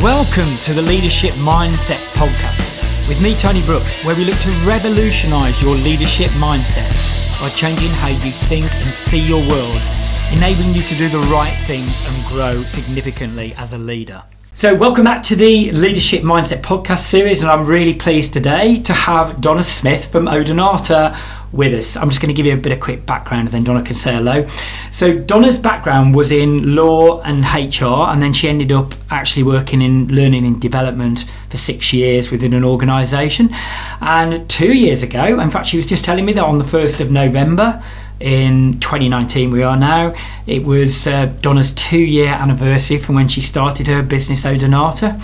Welcome to the Leadership Mindset Podcast with me, Tony Brooks, where we look to revolutionize your leadership mindset by changing how you think and see your world, enabling you to do the right things and grow significantly as a leader. So, welcome back to the Leadership Mindset podcast series, and I'm really pleased today to have Donna Smith from Odonata with us. I'm just going to give you a bit of quick background and then Donna can say hello. So, Donna's background was in law and HR, and then she ended up actually working in learning and development for six years within an organisation. And two years ago, in fact, she was just telling me that on the 1st of November, in 2019 we are now. It was uh, donna's two year anniversary from when she started her business odonata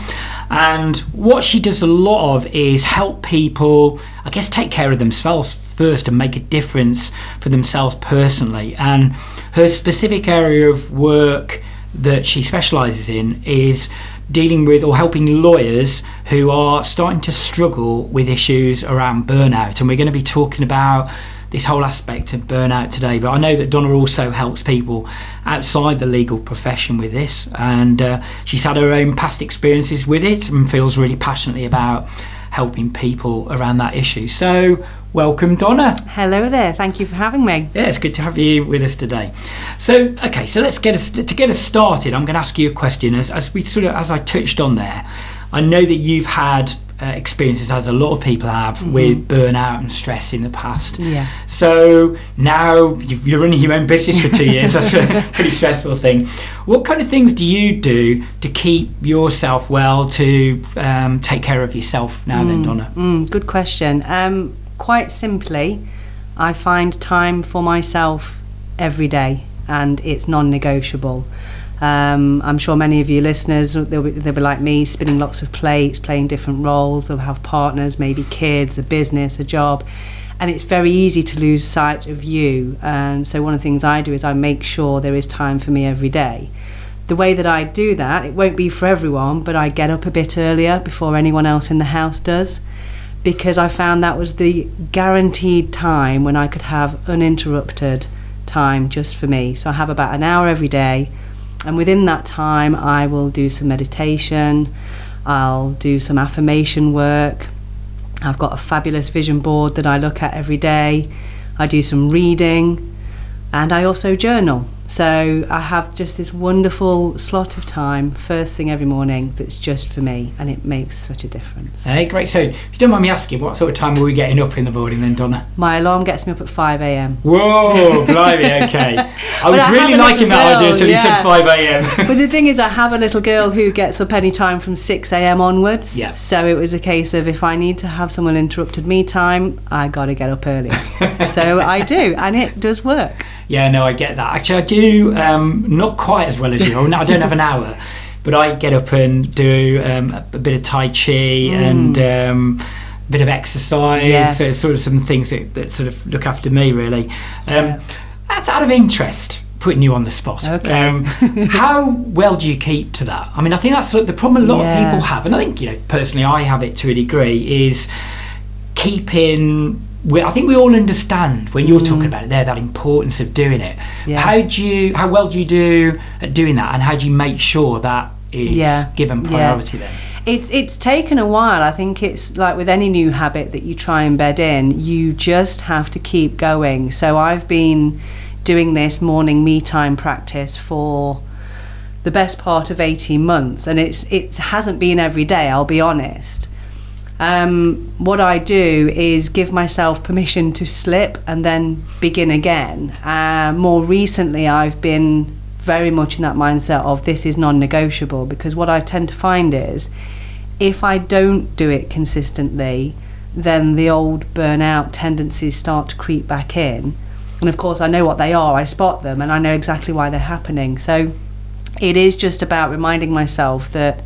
and what she does a lot of is help people i guess take care of themselves first and make a difference for themselves personally. And her specific area of work that she specializes in is dealing with or helping lawyers who are starting to struggle with issues around burnout. And we're going to be talking about this whole aspect of burnout today. But I know that Donna also helps people outside the legal profession with this, and uh, she's had her own past experiences with it and feels really passionately about helping people around that issue. So, welcome, Donna. Hello there. Thank you for having me. Yeah, it's good to have you with us today. So, okay, so let's get us to get us started. I'm going to ask you a question as as we sort of as I touched on there. I know that you've had uh, experiences as a lot of people have mm-hmm. with burnout and stress in the past. Yeah. So now you're running your own business for two years. That's a pretty stressful thing. What kind of things do you do to keep yourself well, to um, take care of yourself now, mm, then, Donna? Mm, good question. Um, quite simply, I find time for myself every day, and it's non-negotiable. Um, I'm sure many of you listeners, they'll be, they'll be like me, spinning lots of plates, playing different roles. They'll have partners, maybe kids, a business, a job. And it's very easy to lose sight of you. Um, so, one of the things I do is I make sure there is time for me every day. The way that I do that, it won't be for everyone, but I get up a bit earlier before anyone else in the house does because I found that was the guaranteed time when I could have uninterrupted time just for me. So I have about an hour every day and within that time, I will do some meditation, I'll do some affirmation work. I've got a fabulous vision board that I look at every day. I do some reading and I also journal. So I have just this wonderful slot of time first thing every morning that's just for me, and it makes such a difference. Hey, great. So if you don't mind me asking, what sort of time are we getting up in the morning then, Donna? My alarm gets me up at 5 a.m. Whoa, blimey, okay. I was I really liking that girl, idea, so yeah. you said 5 a.m. but the thing is, I have a little girl who gets up any time from 6 a.m. onwards. Yeah. So it was a case of if I need to have someone interrupted me time, I got to get up early. so I do, and it does work. Yeah, no, I get that. Actually, I do um, not quite as well as you. I don't have an hour, but I get up and do um, a bit of Tai Chi mm. and um, a bit of exercise. Yes. So it's sort of some things that, that sort of look after me, really. Um, yeah. That's out of interest putting you on the spot. Okay. Um, how well do you keep to that? I mean, I think that's the problem a lot yeah. of people have, and I think you know personally, I have it to a degree. Is keeping we, I think we all understand when you're mm. talking about it there that importance of doing it. Yeah. How do you, how well do you do at doing that, and how do you make sure that is yeah. given priority yeah. then? It's it's taken a while. I think it's like with any new habit that you try and bed in, you just have to keep going. So I've been doing this morning me time practice for the best part of 18 months and it's it hasn't been every day, I'll be honest um, what I do is give myself permission to slip and then begin again. Uh, more recently, I've been very much in that mindset of this is non negotiable because what I tend to find is if I don't do it consistently, then the old burnout tendencies start to creep back in. And of course, I know what they are, I spot them, and I know exactly why they're happening. So it is just about reminding myself that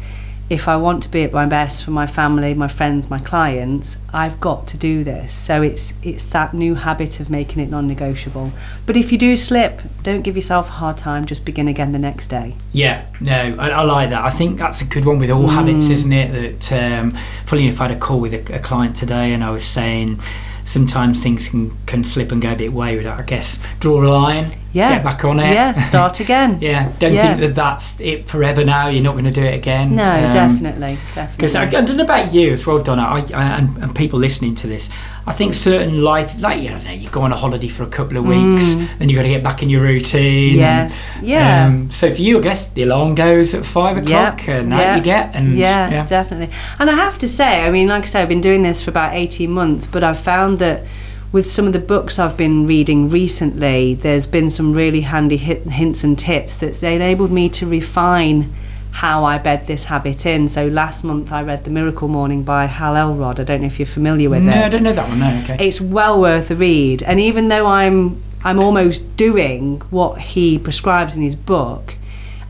if I want to be at my best for my family, my friends, my clients, I've got to do this. So it's it's that new habit of making it non-negotiable. But if you do slip, don't give yourself a hard time. Just begin again the next day. Yeah, no, I, I like that. I think that's a good one with all mm. habits, isn't it? That um, fully enough, I had a call with a, a client today, and I was saying sometimes things can, can slip and go a bit wayward. I guess draw a line, Yeah. get back on it. Yeah, start again. yeah, don't Yeah. think that that's it forever now. You're not going to do it again. No, Um, definitely, Because I, I don't know about you as well, Donna, I, I, and, and people listening to this. I think certain life, like you know, you go on a holiday for a couple of weeks, Mm. then you got to get back in your routine. and, Yes, yeah. Um, so for you, I guess the alarm goes at five o'clock, Yeah, and yeah, you get, and yeah, definitely. And I have to say, I mean, like I said, I've been doing this for about 18 months, but I've found that with some of the books I've been reading recently, there's been some really handy hints and tips that's enabled me to refine how I bed this habit in. So last month I read The Miracle Morning by Hal Elrod. I don't know if you're familiar with no, it No, I don't know that one. No, okay. it's well worth a read. And even though I'm I'm almost doing what he prescribes in his book,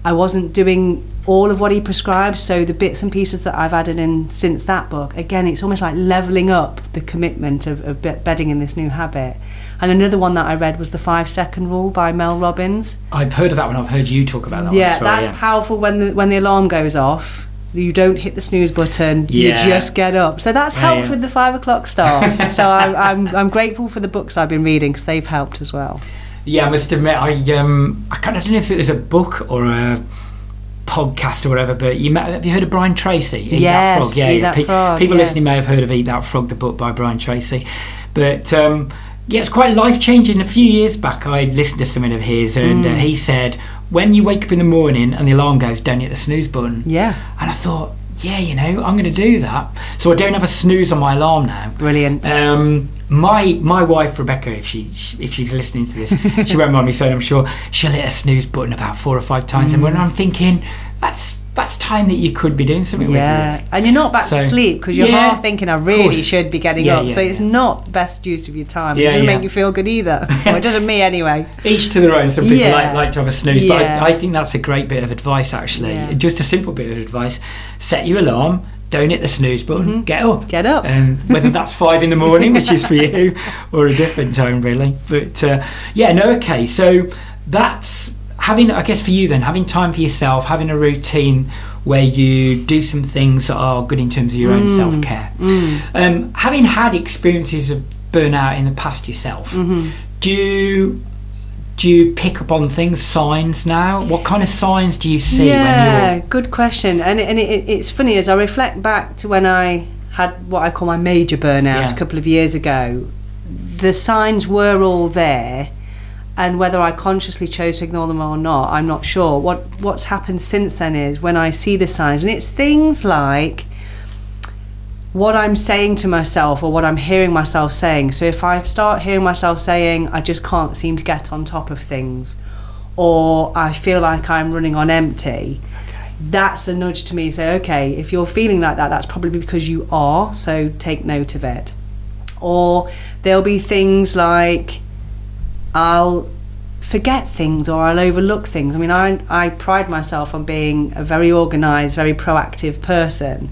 I wasn't doing all of what he prescribes. So the bits and pieces that I've added in since that book, again, it's almost like leveling up the commitment of, of bedding in this new habit. And another one that I read was the Five Second Rule by Mel Robbins. I've heard of that one. I've heard you talk about that yeah, well, that's yeah. powerful when the when the alarm goes off. You don't hit the snooze button. Yeah. You just get up. So that's Yeah, helped yeah. with the five o'clock stars. so I'm, I'm I'm grateful for the books I've been reading because they've helped as well. Yeah, I must admit, I um, I kind of don't know if it was a book or a podcast or whatever, but you met, have you heard of Brian Tracy? Eat Yes, That Frog. Yeah, Eat yeah. That Frog, people yes. listening may have heard of Eat That Frog, the book by Brian Tracy, but um, yeah, it's quite life changing. A few years back, I listened to something of his, and Mm. uh, he said, when you wake up in the morning and the alarm goes, don't hit the snooze button. Yeah, And I thought, yeah, you know, I'm going to do that. So I don't have a snooze on my alarm now. brilliant. Um, my my wife Rebecca, if she if she's listening to this, she won't mind me saying, I'm sure she'll hit a snooze button about four or five times, and when Mm. I'm thinking that's that's time that you could be doing something yeah, with. and you're not back So- to sleep because you're Yeah, half thinking I really should be getting Yeah, up. yeah, so it's yeah. not best use of your time. Yeah, it doesn't yeah. make you feel good either. well, it doesn't me anyway. Each to their own. Some people Yeah. like, like to have a snooze, Yeah. but I, I think that's a great bit of advice. Actually, Yeah. just a simple bit of advice: set your alarm, don't hit the snooze button, Mhm. get up. Get up. and whether that's five in the morning, which is for you, or a different time, really. But uh, yeah, no, okay. So that's having, I guess, for you then, having time for yourself, having a routine where you do some things that are good in terms of your own Mm. self care. Mm. Um, having had experiences of burnout in the past yourself, Mhm. do you do you pick up on things, signs now? What kind of signs do you see yeah, when you're good question. And and it, it's funny as I reflect back to when I had what I call my major burnout Yeah. a couple of years ago. The signs were all there, and whether I consciously chose to ignore them or not, I'm not sure. What what's happened since then is when I see the signs, and it's things like what I'm saying to myself or what I'm hearing myself saying. So if I start hearing myself saying, I just can't seem to get on top of things, or I feel like I'm running on empty, that's a nudge to me to say, okay, if you're feeling like that, that's probably because you are, so take note of it. Or there'll be things like I'll forget things or I'll overlook things. I mean, I, I pride myself on being a very organised, very proactive person,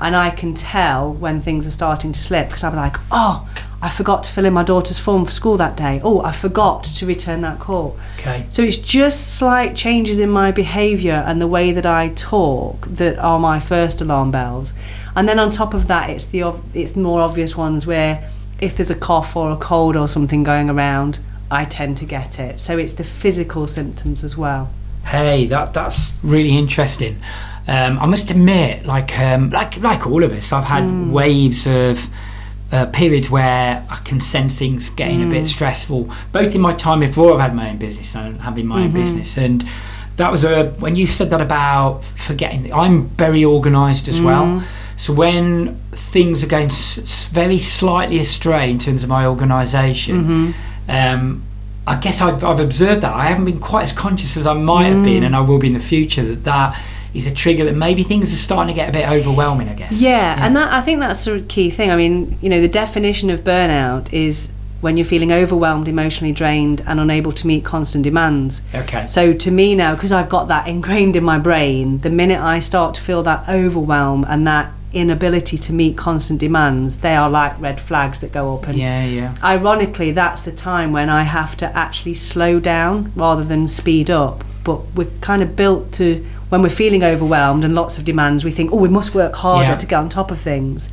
and I can tell when things are starting to slip because I'm like, oh, I forgot to fill in my daughter's form for school that day. Oh, I forgot to return that call. Okay. So it's just slight changes in my behaviour and the way that I talk that are my first alarm bells. And then on top of that, it's the it's more obvious ones where if there's a cough or a cold or something going around, I tend to get it. So it's the physical symptoms as well. Hey, that that's really interesting. Um, I must admit, like um, like like all of us, I've had Mm. waves of uh, periods where I can sense things getting a bit Mm. stressful, both in my time before I've had my own business and having my own Mhm. business. And that was a when you said that about forgetting. I'm very organised as well. Mm. So when things are going s- very slightly astray in terms of my organisation, Mhm. um, I guess I've, I've observed that I haven't been quite as conscious as I might have been, Mm. and I will be in the future. That that is a trigger that maybe things are starting to get a bit overwhelming. I guess. Yeah, and that I think that's the key thing. I mean, you know, the definition of burnout is when you're feeling overwhelmed, emotionally drained, and unable to meet constant demands. Okay. So to me now, because I've got that ingrained in my brain, the minute I start to feel that overwhelm and that inability to meet constant demands, they are like red flags that go up. And Yeah, yeah. ironically, that's the time when I have to actually slow down rather than speed up. But we're kind of built to, when we're feeling overwhelmed and lots of demands, we think, oh, we must work harder Yeah. to get on top of things.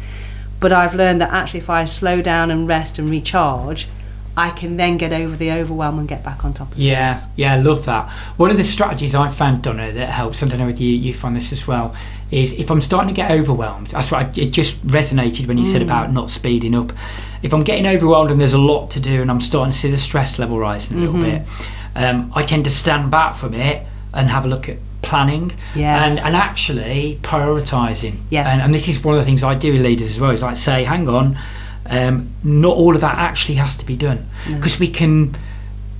But I've learned that actually, if I slow down and rest and recharge, I can then get over the overwhelm and get back on top of Yeah, things. yeah, I love that. One of the strategies I've found, Donna, that helps, I don't know if you, you find this as well, is if I'm starting to get overwhelmed, that's what I, it just resonated when you said Mm. about not speeding up. If I'm getting overwhelmed and there's a lot to do and I'm starting to see the stress level rising a little Mhm. bit, um, I tend to stand back from it and have a look at planning Yes. and, and actually prioritising. Yeah. And, and this is one of the things I do with leaders as well, is like say, hang on, um, not all of that actually has to be done. Because we can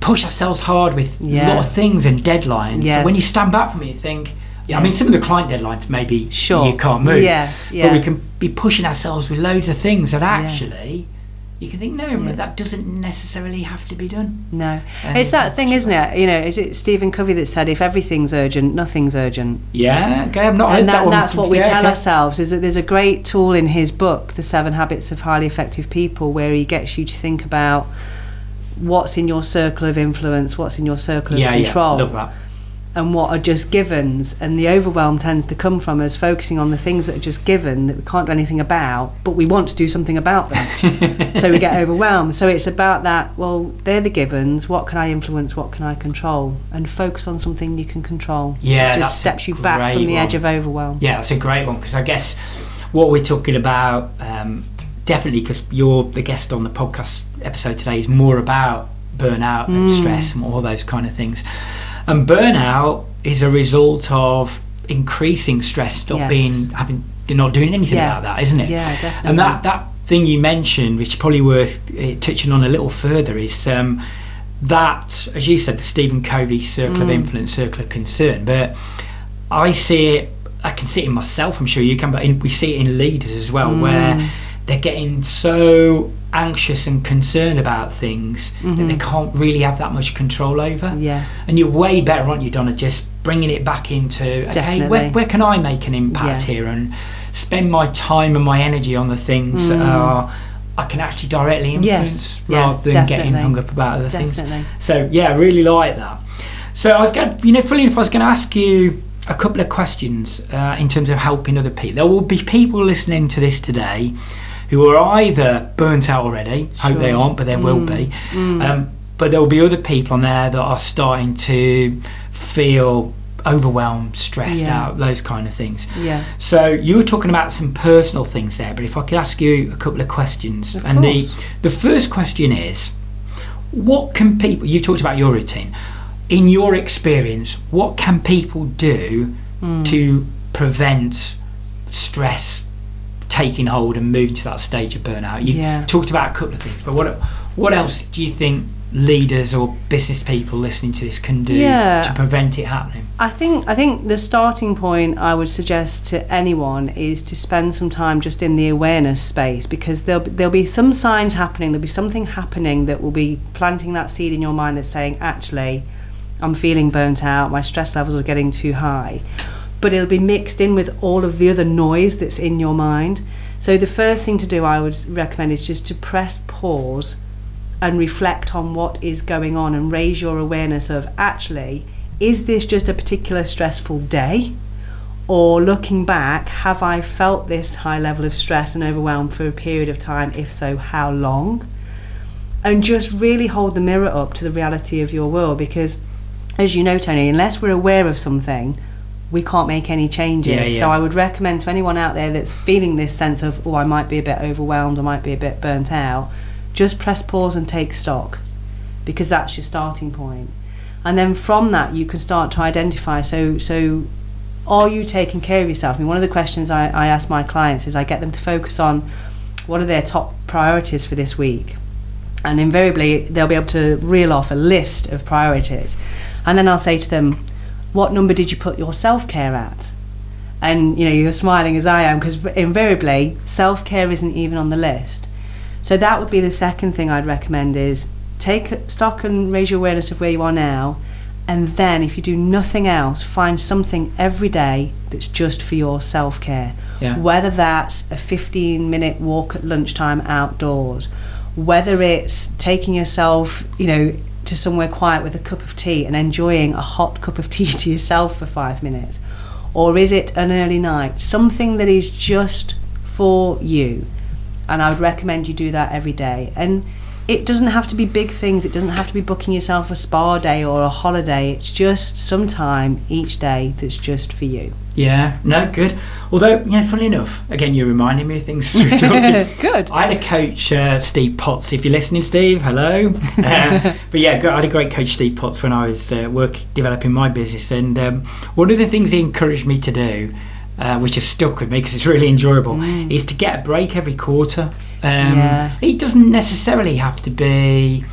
push ourselves hard with a lot of things and deadlines. So when you stand back from it, you think, yeah, I mean, some of the client deadlines maybe Sure. you can't move. Yes, yeah. But we can be pushing ourselves with loads of things that Yeah. You can think, no, Yeah. that doesn't necessarily have to be done. No, Um, it's that thing, isn't it? You know, is it Stephen Covey that said, "If everything's urgent, nothing's urgent." Yeah, okay, I've not heard and that, that, one. that's what we tell okay. ourselves is that there's a great tool in his book the seven habits of highly effective people where he gets you to think about what's in your circle of influence what's in your circle of Yeah, control yeah, love that. And what are just givens. And the overwhelm tends to come from us focusing on the things that are just given that we can't do anything about but we want to do something about them. So we get overwhelmed. So it's about that well they're the givens. What can i influence? What can i control? And focus on something you can control. Yeah, just that's a steps you back from the edge of overwhelm. Yeah, that's a great one because I guess what we're talking about, um, definitely because you're the guest on the podcast episode today, is more about burnout and Mm. stress and all those kind of things. And burnout is a result of increasing stress, not Yes. being having, not doing anything Yeah. about that, isn't it? yeah definitely And that that thing you mentioned, which is probably worth uh, touching on a little further, is um, that, as you said, the Stephen Covey circle of Mm. influence, circle of concern. But I see it. I can see it in myself. I'm sure you can, but in, we see it in leaders as well, Mm. where they're getting so anxious and concerned about things that they Mhm. can't really have that much control over. yeah And you're way better, aren't you, Donna? Just bringing it back into okay, Definitely. where, where can I make an impact Yeah. here and spend my time and my energy on the things that Mm. are I can actually directly influence Yes, yeah, rather than getting hung up about other things. So yeah, I really like that. So I was going, to you know, fully enough, I was going to ask you a couple of questions uh, in terms of helping other people. There will be people listening to this today who are either burnt out already. Hope they aren't, but will Mm, be. mm. Um, but there will be other people on there that are starting to feel overwhelmed, stressed Yeah. out, those kind of things. yeah So you were talking about some personal things there, but if I could ask you a couple of questions, Of and the the first question is, what can people? You talked about your routine. In your experience, what can people do Mm. to prevent stress taking hold and moving to that stage of burnout? You Yeah. talked about a couple of things, but what what else do you think leaders or business people listening to this can do Yeah. to prevent it happening? I think I think the starting point I would suggest to anyone is to spend some time just in the awareness space because there'll be- there'll be some signs happening there'll be something happening that will be planting that seed in your mind that's saying actually I'm feeling burnt out my stress levels are getting too high but it'll be mixed in with all of the other noise that's in your mind. So the first thing to do I would recommend is just to press pause and reflect on what is going on and raise your awareness of actually is this just a particular stressful day? Or looking back have i felt this high level of stress and overwhelm for a period of time? If so how long? And just really hold the mirror up to the reality of your world because as you know tony unless we're aware of something we can't make any changes. Yeah, yeah. so i would recommend to anyone out there that's feeling this sense of oh i might be a bit overwhelmed i might be a bit burnt out just press pause and take stock because that's your starting point. and then from that you can start to identify. So so are you taking care of yourself? I mean one of the questions I, I ask my clients is I get them to focus on what are their top priorities for this week. And invariably they'll be able to reel off a list of priorities. And then I'll say to them what number did you put your self-care at? And you know you're smiling as I am because invariably self-care isn't even on the list. So that would be the second thing I'd recommend is take stock and raise your awareness of where you are now and then if you do nothing else find something every day that's just for your self-care. Yeah. whether that's a 15 minute walk at lunchtime outdoors whether it's taking yourself you know to somewhere quiet with a cup of tea and enjoying a hot cup of tea to yourself for 5 minutes or is it an early night something that is just for you and I would recommend you do that every day. And it doesn't have to be big things. It doesn't have to be booking yourself a spa day or a holiday. It's just some time each day that's just for you. Yeah, no, good. Although, you know, funnily enough, again, you're reminding me of things. as we're talking. Good. I had a coach, uh, Steve Potts. If you're listening, Steve, hello. Uh, but yeah, I had a great coach, Steve Potts, when I was uh, work developing my business. And um, one of the things he encouraged me to do, uh, which has stuck with me because it's really enjoyable, is to get a break every quarter. Um, Yeah. It doesn't necessarily have to be.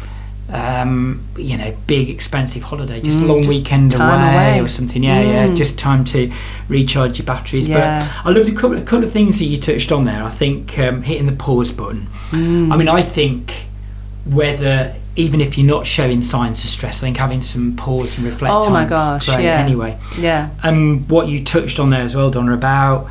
Um, you know, big expensive holiday, just a Mm, long just weekend away, away. or something. Yeah, yeah, Mm. just time to recharge your batteries. Yeah. But I loved a couple, a couple of things that you touched on there. I think um, hitting the pause button. Mm. I mean, I think whether even if you're not showing signs of stress, I think having some pause and reflect Oh time my is gosh, great yeah. anyway. Yeah. And what you touched on there as well, Donna, about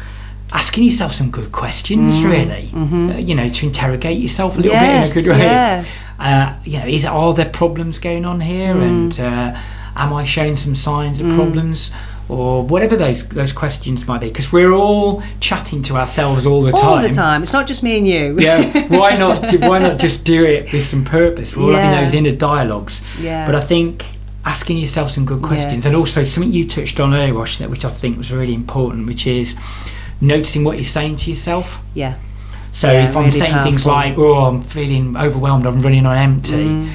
asking yourself some good questions, Mm, really. mhm. Uh, you know, to interrogate yourself a little yes, bit in a good way. Yes. Uh, you know, is are there problems going on here, Mm. and uh, am I showing some signs of Mm. problems, or whatever those those questions might be? Because we're all chatting to ourselves all the All time. All the time. It's not just me and you. yeah, why not? Why not just do it with some purpose? We're all Yeah. having those inner dialogues. yeah. But I think asking yourself some good Yeah. questions, and also something you touched on earlier, which I think was really important, which is noticing what you're saying to yourself. yeah. So Yeah, if I'm really saying things like, "Oh, I'm feeling overwhelmed, I'm running on empty," Mm.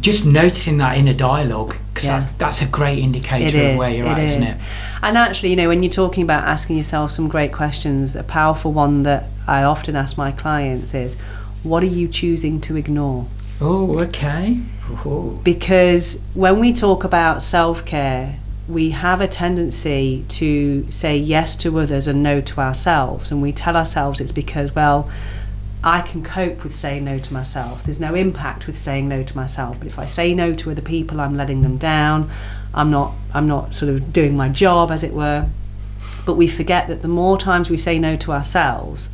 just noticing that inner dialogue because Yeah. that's, that's a great indicator of where you're it at, isn't it? And actually, you know, when you're talking about asking yourself some great questions, a powerful one that I often ask my clients is, what are you choosing to ignore? Oh, okay. Oh. Because when we talk about self care, we have a tendency to say yes to others and no to ourselves. And we tell ourselves it's because, well, I can cope with saying no to myself. There's no impact with saying no to myself. But if I say no to other people, I'm letting them down. I'm not I'm not sort of doing my job as it were. But we forget that the more times we say no to ourselves,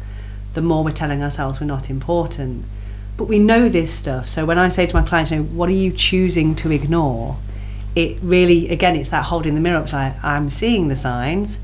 the more we're telling ourselves we're not important. But we know this stuff. So when I say to my clients, you know, what are you choosing to ignore? It really, again, it's that holding the mirror up. Like, I'm seeing the signs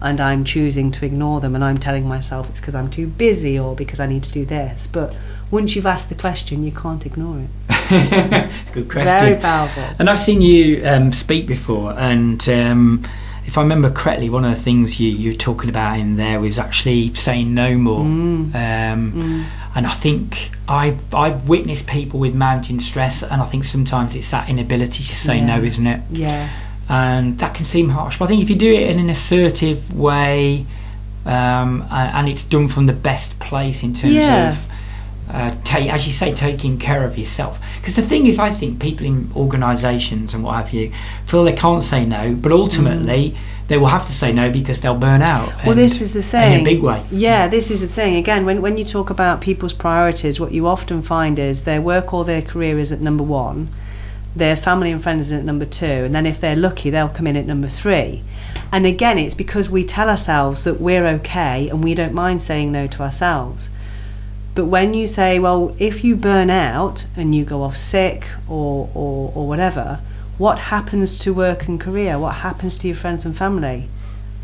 and I'm choosing to ignore them and I'm telling myself it's because I'm too busy or because I need to do this. But once you've asked the question, you can't ignore it. Good question. Very powerful. And I've seen you um, speak before, and um, if I remember correctly, one of the things you, you were talking about in there was actually saying no more. Mm. Um, Mm. And I think I've, I've witnessed people with mounting stress, and I think sometimes it's that inability to say Yeah. no, isn't it? Yeah. And that can seem harsh, but I think if you do it in an assertive way, um, and it's done from the best place in terms Yeah. of uh, ta- as you say, taking care of yourself. Because the thing is, I think people in organisations and what have you feel they can't say no, but ultimately they will have to say no because they'll burn out. Mm. Well, and- this is the thing. in a big way. Yeah, this is the thing. Again, when, when you talk about people's priorities, what you often find is their work or their career is at number one, their family and friends is at number two, and then if they're lucky, they'll come in at number three. And again, it's because we tell ourselves that we're okay and we don't mind saying no to ourselves. But when you say, well, if you burn out and you go off sick or, or, or whatever, what happens to work and career? What happens to your friends and family?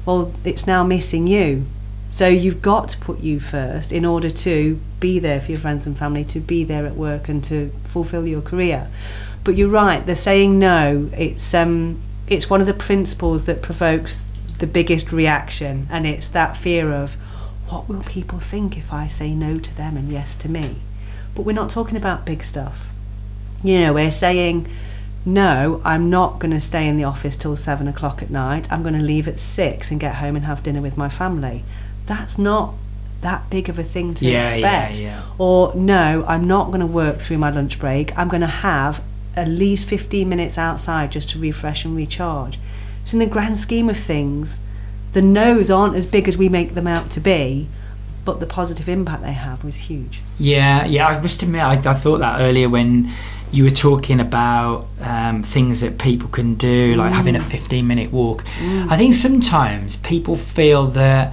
Well, it's now missing you. So you've got to put you first in order to be there for your friends and family, to be there at work and to fulfill your career. But you're right, the saying no, it's um it's one of the principles that provokes the biggest reaction and it's that fear of what will people think if I say no to them and yes to me? But we're not talking about big stuff. You know, we're saying no, I'm not going to stay in the office till seven o'clock at night. I'm going to leave at six and get home and have dinner with my family. That's not that big of a thing to Yeah, yeah, expect. yeah. Or no, I'm not going to work through my lunch break. I'm going to have at least 15 minutes outside just to refresh and recharge. So, in the grand scheme of things, the no's aren't as big as we make them out to be, but the positive impact they have was huge. Yeah, yeah. I must admit, I, I thought that earlier when you were talking about um, things that people can do, like having a 15 minute walk. I think sometimes people feel that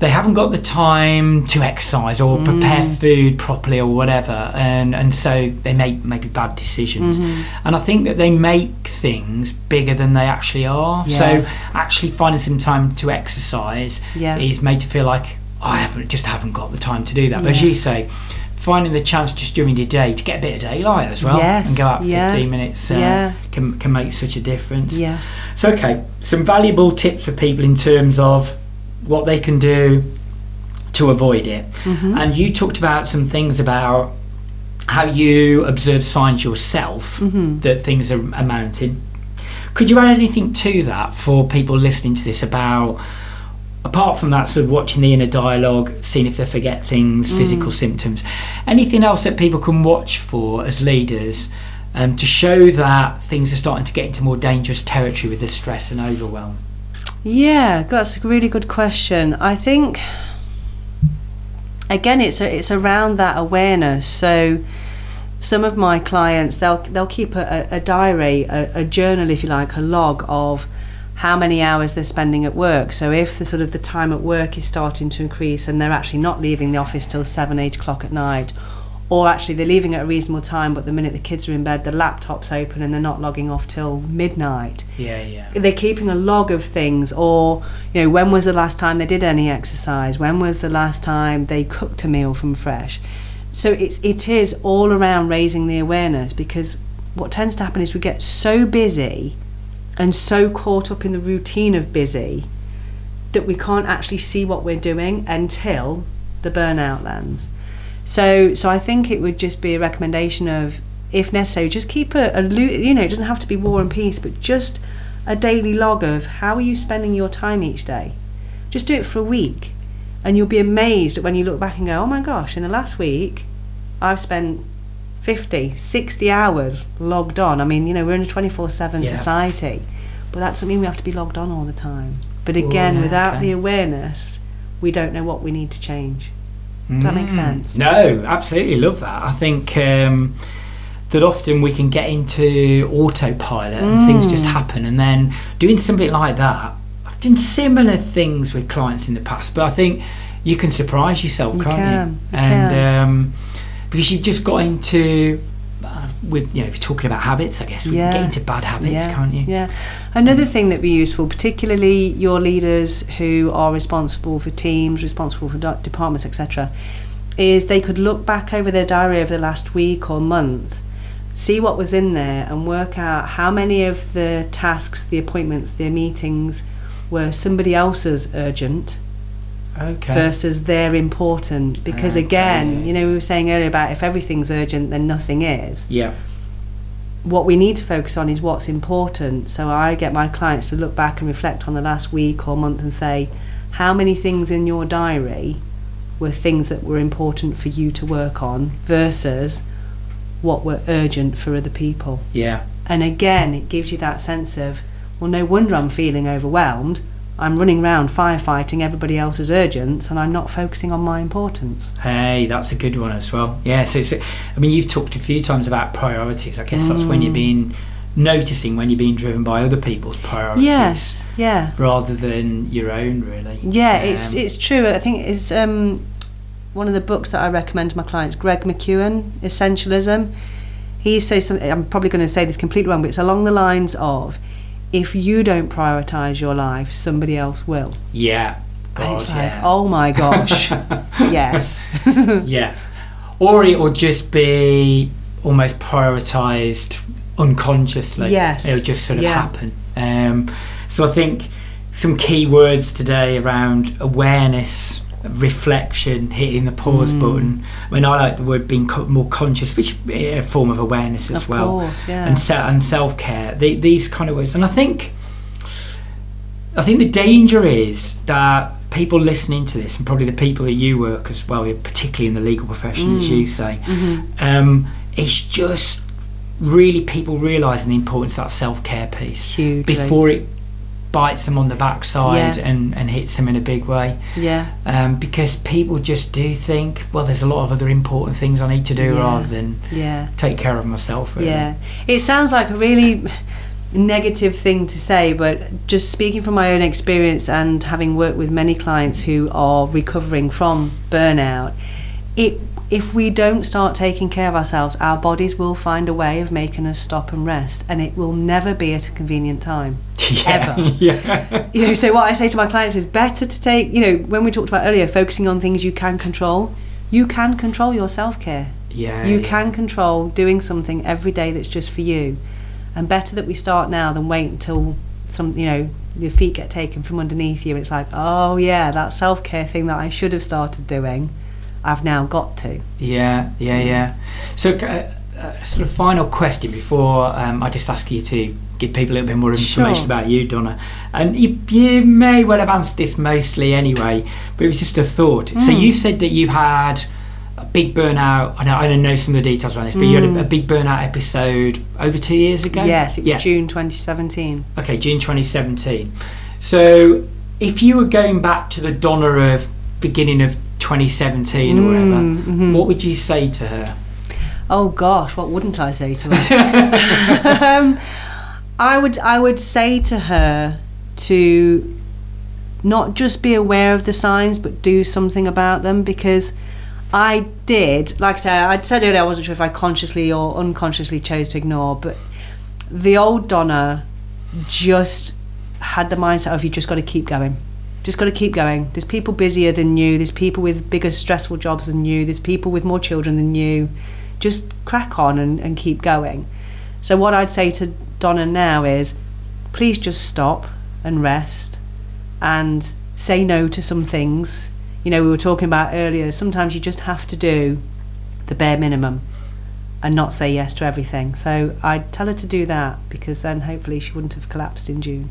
they haven't got the time to exercise or prepare food properly or whatever, and, and so they make maybe bad decisions. And I think that they make things bigger than they actually are. Yeah. So actually finding some time to exercise Yeah. is made to feel like I haven't just haven't got the time to do that. But as you say, finding the chance just during your day to get a bit of daylight as well Yes, and go out for yeah, 15 minutes uh, yeah. can can make such a difference. Yeah. So okay, some valuable tips for people in terms of what they can do to avoid it. Mhm. And you talked about some things about how you observe signs yourself Mhm. that things are, are mounting. Could you add anything to that for people listening to this about, apart from that, sort of watching the inner dialogue, seeing if they forget things, Mm. physical symptoms, anything else that people can watch for as leaders um, to show that things are starting to get into more dangerous territory with the stress and overwhelm? Yeah, that's a really good question. I think again, it's a, it's around that awareness. So some of my clients they'll they'll keep a, a, diary, a, a journal, if you like, a log of how many hours they're spending at work. So if the sort of the time at work is starting to increase and they're actually not leaving the office till seven, eight o'clock at night, or actually they're leaving at a reasonable time, but the minute the kids are in bed, the laptop's open and they're not logging off till midnight. Yeah, yeah. they're keeping a log of things. Or you know when was the last time they did any exercise? When was the last time they cooked a meal from fresh? So it's it is all around raising the awareness because what tends to happen is we get so busy and so caught up in the routine of busy that we can't actually see what we're doing until the burnout lands so so I think it would just be a recommendation of if necessary just keep a, a you know it doesn't have to be war and peace but just a daily log of how are you spending your time each day? Just do it for a week and you'll be amazed when you look back and go oh my gosh in the last week I've spent 50 60 hours logged on. I mean you know we're in a 24/7 society but that doesn't mean we have to be logged on all the time. But again yeah, without okay. the awareness we don't know what we need to change does that make Mm. sense No, absolutely love that. I think um, that often we can get into autopilot and things just Mm. happen, and then doing something like that. I've done similar things with clients in the past, but I think you can surprise yourself, You can't can, you? you and. Um, because you've just got into. With you know, if you're talking about habits, I guess we Yeah. can get into bad habits, yeah, can't you? Yeah. Another thing that would be useful, particularly your leaders who are responsible for teams, responsible for de- departments, etc., is they could look back over their diary over the last week or month, see what was in there, and work out how many of the tasks, the appointments, the meetings were somebody else's urgent Okay. versus they're important. Because again, you know, we were saying earlier about if everything's urgent, then nothing is Yeah. what we need to focus on is what's important. So I get my clients to look back and reflect on the last week or month and say, how many things in your diary were things that were important for you to work on versus what were urgent for other people. Yeah. And again, it gives you that sense of, well, no wonder I'm feeling overwhelmed. I'm running around firefighting everybody else's urgents and I'm not focusing on my importance. Hey, that's a good one as well. Yeah, so, so I mean, you've talked a few times about priorities. I guess that's when you're Mm. being noticing when you're being driven by other people's priorities Yes, yeah. rather than your own, really. Yeah, it's Um, it's true. I think it's um, one of the books that I recommend to my clients. Greg McKeown, Essentialism. He says something. I'm probably going to say this completely wrong, but it's along the lines of, if you don't prioritize your life, somebody else will. yeah. and God, it's like, yeah. oh my gosh, yes, yeah. Or it will just be almost prioritised unconsciously. Yes. It'll just sort of Yeah. happen. Um, so I think some key words today around awareness, reflection, hitting the pause Mm. button. I mean, I like the word being co- more conscious, which is a form of awareness as of well. course, yeah. And, se- and self care, the, these kind of words. And I think, I think the danger is that people listening to this, and probably the people that you work as well, particularly in the legal profession, as Mm. you say, Mhm. um, it's just really people realising the importance of that self care piece Hugely. before it bites them on the backside Yeah. and, and hits them in a big way. yeah, Um, because people just do think, well, there's a lot of other important things I need to do Yeah. rather than yeah. take care of myself. Really. Yeah, it sounds like a really negative thing to say, but just speaking from my own experience and having worked with many clients who are recovering from burnout, it if we don't start taking care of ourselves, our bodies will find a way of making us stop and rest, and it will never be at a convenient time. ever. yeah. You know, so what I say to my clients is better to take, you know, when we talked about earlier, focusing on things you can control, you can control your self care. Yeah. You yeah. can control doing something every day that's just for you. And better that we start now than wait until some, you know, your feet get taken from underneath you. It's like, oh yeah, that self care thing that I should have started doing, I've now got to. Yeah, yeah, yeah. So, uh, uh, sort of final question before um, I just ask you to give people a little bit more information Sure. about you, Donna. And you, you may well have answered this mostly anyway, but it was just a thought. So, Mm. you said that you had a big burnout. I know I don't know some of the details around this, but you had a, Mm. a big burnout episode over two years ago. Yes, it was yeah. June 2017. Okay, June 2017. So, if you were going back to the Donna of beginning of 2017 or whatever, Mm, mhm. what would you say to her? Oh gosh, what wouldn't I say to her? um, I would I would say to her to not just be aware of the signs but do something about them because I did like I said I said earlier I wasn't sure if I consciously or unconsciously chose to ignore but the old Donna just had the mindset of you just got to keep going just got to keep going. There's people busier than you. There's people with bigger stressful jobs than you. There's people with more children than you. Just crack on and, and keep going. So what I'd say to Donna now is please just stop and rest and say no to some things. You know we were talking about earlier sometimes you just have to do the bare minimum and not say yes to everything. So I'd tell her to do that because then hopefully she wouldn't have collapsed in June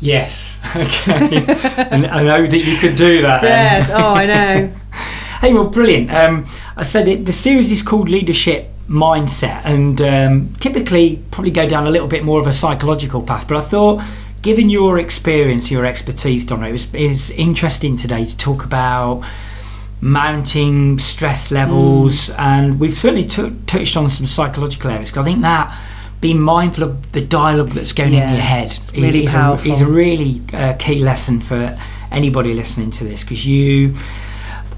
Yes. Okay. and I know that you could do that. then. oh I know Hey, well, brilliant. Um, I said it, the series is called Leadership Mindset, and um, typically probably go down a little bit more of a psychological path. But I thought, given your experience, your expertise, Donna, it was it's interesting today to talk about mounting stress levels, and we've certainly tou- touched on some psychological areas. 'cause I think that being mindful of the dialogue that's going in your head really is, a, is a really uh, key lesson for anybody listening to this because you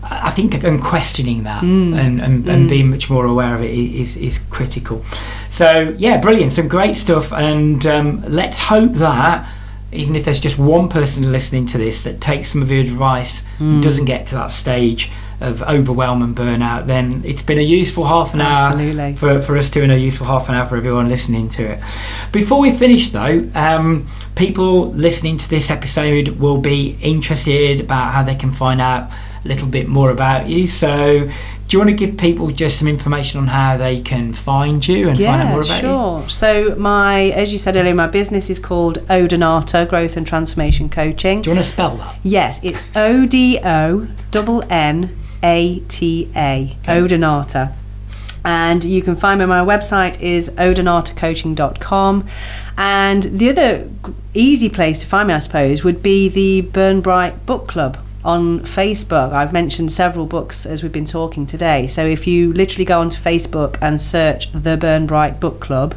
I think and questioning that Mm. and, and, and being much more aware of it is, is, is critical. So yeah, brilliant, some great stuff, and um, let's hope that even if there's just one person listening to this that takes some of your advice Mm. and doesn't get to that stage of overwhelm and burnout, then it's been a useful half an hour Absolutely. for, for us to and a useful half an hour for everyone listening to it. Before we finish though, um, people listening to this episode will be interested about how they can find out a little bit more about you. So, do you want to give people just some information on how they can find you and find out more about you? sure. So my, as you said earlier, my business is called Odonata Growth and Transformation Coaching. Do you want to spell that? Yes, it's O D O double N A T A. Odonata. And you can find me on my website is odonatacoaching.com. And the other easy place to find me, I suppose, would be the Burn Bright Book Club on Facebook. I've mentioned several books as we've been talking today. So if you literally go onto Facebook and search the Burn Bright Book Club,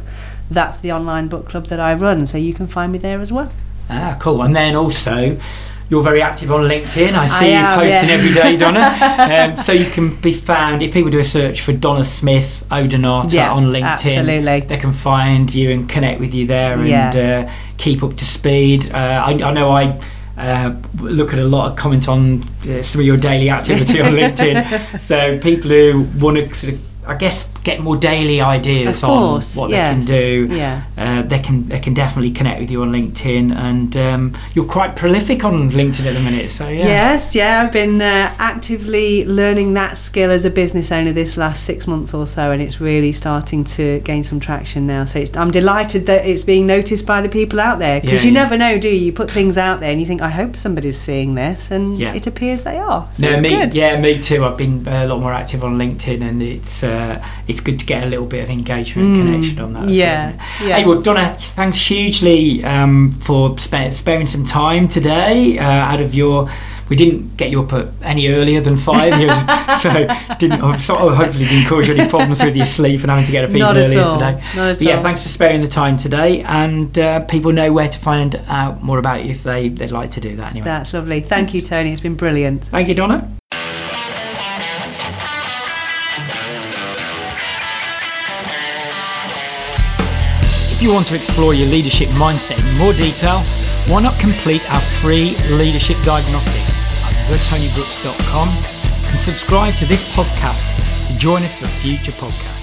that's the online book club that I run. So you can find me there as well. Ah, cool. And then also, you're very active on LinkedIn. I see I you am, posting yeah. every day, Donna. um, so you can be found if people do a search for Donna Smith Odonata Yeah, on LinkedIn. absolutely. They can find you and connect with you there and Yeah. uh, keep up to speed. Uh, I, I know I. Uh, look at a lot of comment on uh, some of your daily activity on LinkedIn. So people who want to sort of, I guess, get more daily ideas course, on what yes. they can do Yeah. uh, they can they can definitely connect with you on LinkedIn, and um, you're quite prolific on LinkedIn at the minute. So yeah, Yes, yeah, I've been uh, actively learning that skill as a business owner this last six months or so, and it's really starting to gain some traction now. So it's, I'm delighted that it's being noticed by the people out there because Yeah, you yeah. never know, do you? You put things out there and you think, I hope somebody's seeing this, and Yeah. it appears they are. So no, it's me, good. yeah, me too. I've been uh, a lot more active on LinkedIn, and it's uh, it's good to get a little bit of engagement and Mm, connection on that. as well, yeah, yeah. Hey, well, Donna, thanks hugely um, for spa- sparing some time today uh, out of your. We didn't get you up any earlier than five, so didn't sort of hopefully didn't cause you any problems with your sleep and having to get up even earlier all. today. Not yeah, all. thanks for sparing the time today, and uh, people know where to find out more about you if they they'd like to do that anyway. That's lovely. Thank you, Tony. It's been brilliant. Thank you, Donna. If you want to explore your leadership mindset in more detail, why not complete our free leadership diagnostic at theTonybrooks.com and subscribe to this podcast to join us for future podcasts.